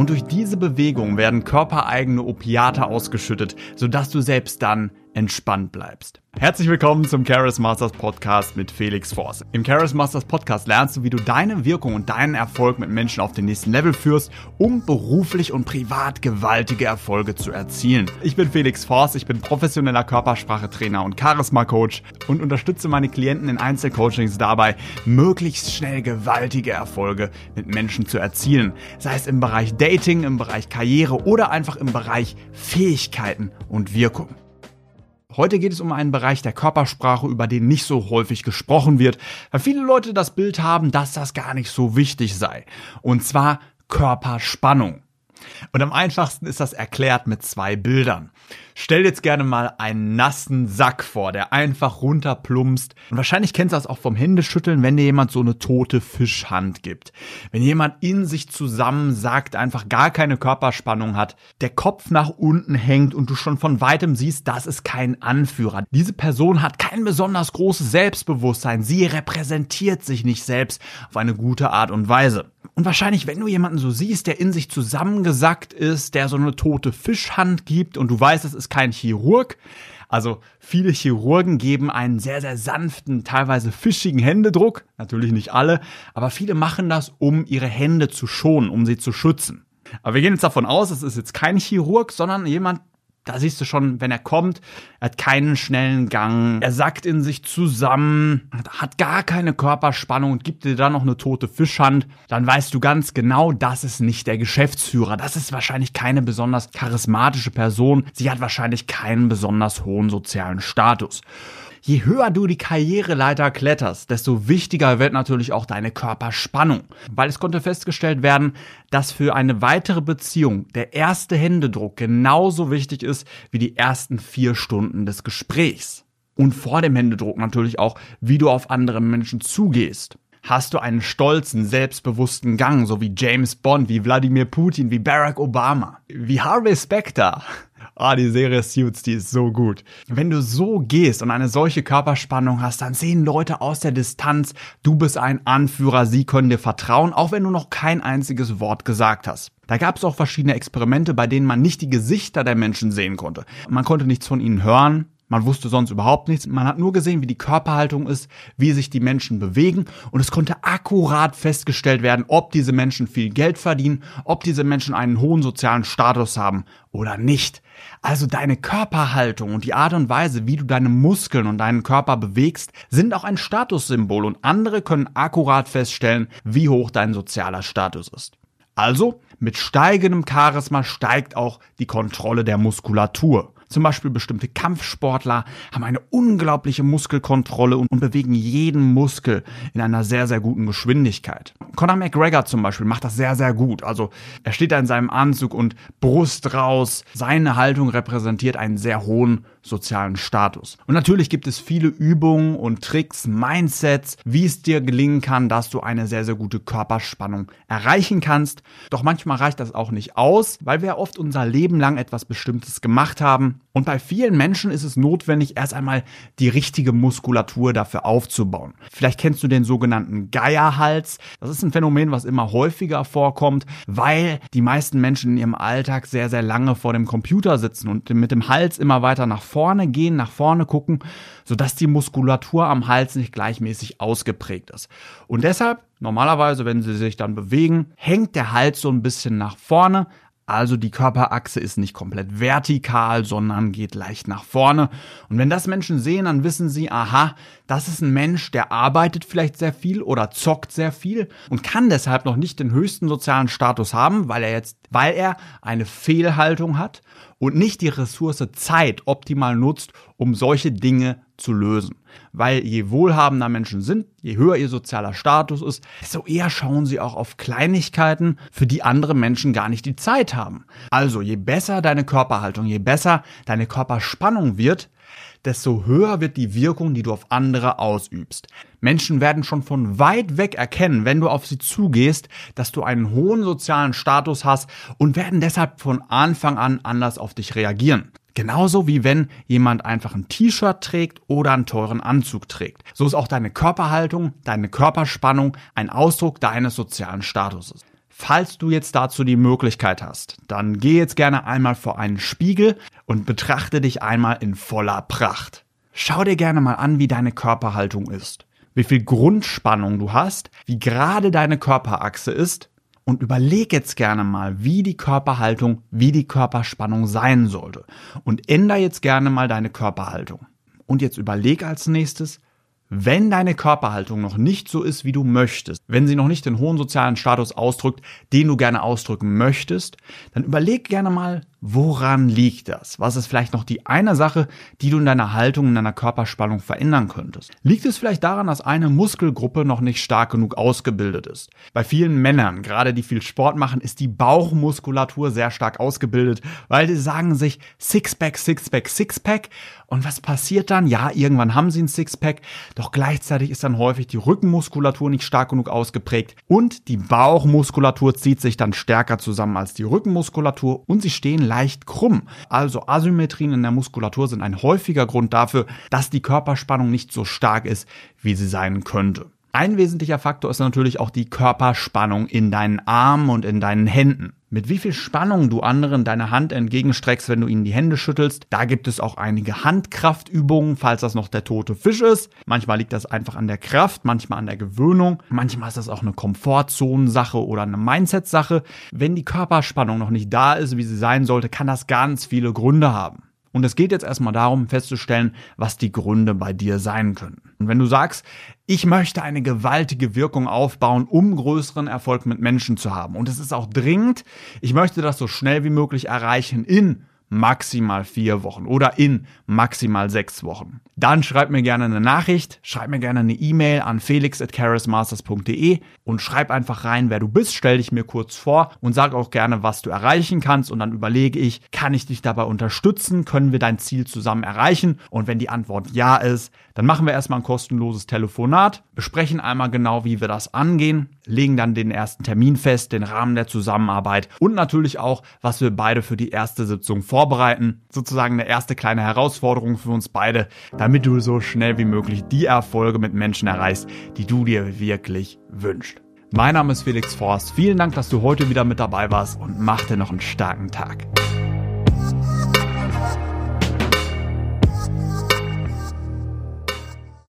Und durch diese Bewegung werden körpereigene Opiate ausgeschüttet, sodass du selbst dann entspannt bleibst. Herzlich willkommen zum Charis Masters Podcast mit Felix Force. Im Charis Masters Podcast lernst du, wie du deine Wirkung und deinen Erfolg mit Menschen auf den nächsten Level führst, um beruflich und privat gewaltige Erfolge zu erzielen. Ich bin Felix Force, ich bin professioneller Körpersprachetrainer und Charisma Coach und unterstütze meine Klienten in Einzelcoachings dabei, möglichst schnell gewaltige Erfolge mit Menschen zu erzielen. Sei es im Bereich Dating, im Bereich Karriere oder einfach im Bereich Fähigkeiten und Wirkung. Heute geht es um einen Bereich der Körpersprache, über den nicht so häufig gesprochen wird, weil viele Leute das Bild haben, dass das gar nicht so wichtig sei. Und zwar Körperspannung. Und am einfachsten ist das erklärt mit zwei Bildern. Stell jetzt gerne mal einen nassen Sack vor, der einfach runterplumpst. Und wahrscheinlich kennst du das auch vom Händeschütteln, wenn dir jemand so eine tote Fischhand gibt. Wenn jemand in sich zusammensackt, einfach gar keine Körperspannung hat, der Kopf nach unten hängt und du schon von weitem siehst, das ist kein Anführer. Diese Person hat kein besonders großes Selbstbewusstsein. Sie repräsentiert sich nicht selbst auf eine gute Art und Weise. Und wahrscheinlich, wenn du jemanden so siehst, der in sich zusammengesackt ist, der so eine tote Fischhand gibt und du weißt, es ist kein Chirurg, also viele Chirurgen geben einen sehr, sehr sanften, teilweise fischigen Händedruck. Natürlich nicht alle, aber viele machen das, um ihre Hände zu schonen, um sie zu schützen. Aber wir gehen jetzt davon aus, es ist jetzt kein Chirurg, sondern jemand, da siehst du schon, wenn er kommt, er hat keinen schnellen Gang, er sackt in sich zusammen, hat gar keine Körperspannung und gibt dir dann noch eine tote Fischhand, dann weißt du ganz genau, das ist nicht der Geschäftsführer. Das ist wahrscheinlich keine besonders charismatische Person. Sie hat wahrscheinlich keinen besonders hohen sozialen Status. Je höher du die Karriereleiter kletterst, desto wichtiger wird natürlich auch deine Körperspannung. Weil es konnte festgestellt werden, dass für eine weitere Beziehung der erste Händedruck genauso wichtig ist wie die ersten vier Stunden des Gesprächs. Und vor dem Händedruck natürlich auch, wie du auf andere Menschen zugehst. Hast du einen stolzen, selbstbewussten Gang, so wie James Bond, wie Wladimir Putin, wie Barack Obama, wie Harvey Specter? Ah, die Serie Suits, die ist so gut. Wenn du so gehst und eine solche Körperspannung hast, dann sehen Leute aus der Distanz, du bist ein Anführer, sie können dir vertrauen, auch wenn du noch kein einziges Wort gesagt hast. Da gab es auch verschiedene Experimente, bei denen man nicht die Gesichter der Menschen sehen konnte. Man konnte nichts von ihnen hören, man wusste sonst überhaupt nichts. Man hat nur gesehen, wie die Körperhaltung ist, wie sich die Menschen bewegen. Und es konnte akkurat festgestellt werden, ob diese Menschen viel Geld verdienen, ob diese Menschen einen hohen sozialen Status haben oder nicht. Also deine Körperhaltung und die Art und Weise, wie du deine Muskeln und deinen Körper bewegst, sind auch ein Statussymbol und andere können akkurat feststellen, wie hoch dein sozialer Status ist. Also, mit steigendem Charisma steigt auch die Kontrolle der Muskulatur. Zum Beispiel bestimmte Kampfsportler haben eine unglaubliche Muskelkontrolle und, und bewegen jeden Muskel in einer sehr, sehr guten Geschwindigkeit. Conor McGregor zum Beispiel macht das sehr, sehr gut. Also er steht da in seinem Anzug und Brust raus. Seine Haltung repräsentiert einen sehr hohen sozialen Status. Und natürlich gibt es viele Übungen und Tricks, Mindsets, wie es dir gelingen kann, dass du eine sehr, sehr gute Körperspannung erreichen kannst. Doch manchmal reicht das auch nicht aus, weil wir oft unser Leben lang etwas Bestimmtes gemacht haben. Und bei vielen Menschen ist es notwendig, erst einmal die richtige Muskulatur dafür aufzubauen. Vielleicht kennst du den sogenannten Geierhals. Das ist ein Phänomen, was immer häufiger vorkommt, weil die meisten Menschen in ihrem Alltag sehr, sehr lange vor dem Computer sitzen und mit dem Hals immer weiter nach vorne gehen, nach vorne gucken, sodass die Muskulatur am Hals nicht gleichmäßig ausgeprägt ist. Und deshalb, normalerweise, wenn sie sich dann bewegen, hängt der Hals so ein bisschen nach vorne, also die Körperachse ist nicht komplett vertikal, sondern geht leicht nach vorne. Und wenn das Menschen sehen, dann wissen sie, aha, das ist ein Mensch, der arbeitet vielleicht sehr viel oder zockt sehr viel und kann deshalb noch nicht den höchsten sozialen Status haben, weil er jetzt, weil er eine Fehlhaltung hat und nicht die Ressource Zeit optimal nutzt, um solche Dinge zu lösen. Weil je wohlhabender Menschen sind, je höher ihr sozialer Status ist, desto eher schauen sie auch auf Kleinigkeiten, für die andere Menschen gar nicht die Zeit haben. Also je besser deine Körperhaltung, je besser deine Körperspannung wird, desto höher wird die Wirkung, die du auf andere ausübst. Menschen werden schon von weit weg erkennen, wenn du auf sie zugehst, dass du einen hohen sozialen Status hast und werden deshalb von Anfang an anders auf dich reagieren. Genauso wie wenn jemand einfach ein T-Shirt trägt oder einen teuren Anzug trägt. So ist auch deine Körperhaltung, deine Körperspannung ein Ausdruck deines sozialen Statuses. Falls du jetzt dazu die Möglichkeit hast, dann geh jetzt gerne einmal vor einen Spiegel und betrachte dich einmal in voller Pracht. Schau dir gerne mal an, wie deine Körperhaltung ist, wie viel Grundspannung du hast, wie gerade deine Körperachse ist und überleg jetzt gerne mal, wie die Körperhaltung, wie die Körperspannung sein sollte und änder jetzt gerne mal deine Körperhaltung. Und jetzt überleg als nächstes, wenn deine Körperhaltung noch nicht so ist, wie du möchtest, wenn sie noch nicht den hohen sozialen Status ausdrückt, den du gerne ausdrücken möchtest, dann überleg gerne mal, woran liegt das? Was ist vielleicht noch die eine Sache, die du in deiner Haltung, in deiner Körperspannung verändern könntest? Liegt es vielleicht daran, dass eine Muskelgruppe noch nicht stark genug ausgebildet ist? Bei vielen Männern, gerade die viel Sport machen, ist die Bauchmuskulatur sehr stark ausgebildet, weil sie sagen sich Sixpack, Sixpack, Sixpack und was passiert dann? Ja, irgendwann haben sie ein Sixpack, doch gleichzeitig ist dann häufig die Rückenmuskulatur nicht stark genug ausgeprägt und die Bauchmuskulatur zieht sich dann stärker zusammen als die Rückenmuskulatur und sie stehen leicht krumm. Also Asymmetrien in der Muskulatur sind ein häufiger Grund dafür, dass die Körperspannung nicht so stark ist, wie sie sein könnte. Ein wesentlicher Faktor ist natürlich auch die Körperspannung in deinen Armen und in deinen Händen. Mit wie viel Spannung du anderen deine Hand entgegenstreckst, wenn du ihnen die Hände schüttelst. Da gibt es auch einige Handkraftübungen, falls das noch der tote Fisch ist. Manchmal liegt das einfach an der Kraft, manchmal an der Gewöhnung. Manchmal ist das auch eine Komfortzonensache oder eine Mindset-Sache. Wenn die Körperspannung noch nicht da ist, wie sie sein sollte, kann das ganz viele Gründe haben. Und es geht jetzt erstmal darum, festzustellen, was die Gründe bei dir sein können. Und wenn du sagst, ich möchte eine gewaltige Wirkung aufbauen, um größeren Erfolg mit Menschen zu haben, und es ist auch dringend, ich möchte das so schnell wie möglich erreichen in maximal vier Wochen oder in maximal sechs Wochen. Dann schreib mir gerne eine Nachricht, schreib mir gerne eine E-Mail an felix.charismasters.de und schreib einfach rein, wer du bist, stell dich mir kurz vor und sag auch gerne, was du erreichen kannst und dann überlege ich, kann ich dich dabei unterstützen, können wir dein Ziel zusammen erreichen und wenn die Antwort ja ist, dann machen wir erstmal ein kostenloses Telefonat, besprechen einmal genau, wie wir das angehen, legen dann den ersten Termin fest, den Rahmen der Zusammenarbeit und natürlich auch, was wir beide für die erste Sitzung vorbereiten vorbereiten. Sozusagen eine erste kleine Herausforderung für uns beide, damit du so schnell wie möglich die Erfolge mit Menschen erreichst, die du dir wirklich wünschst. Mein Name ist Felix Forst. Vielen Dank, dass du heute wieder mit dabei warst und mach dir noch einen starken Tag.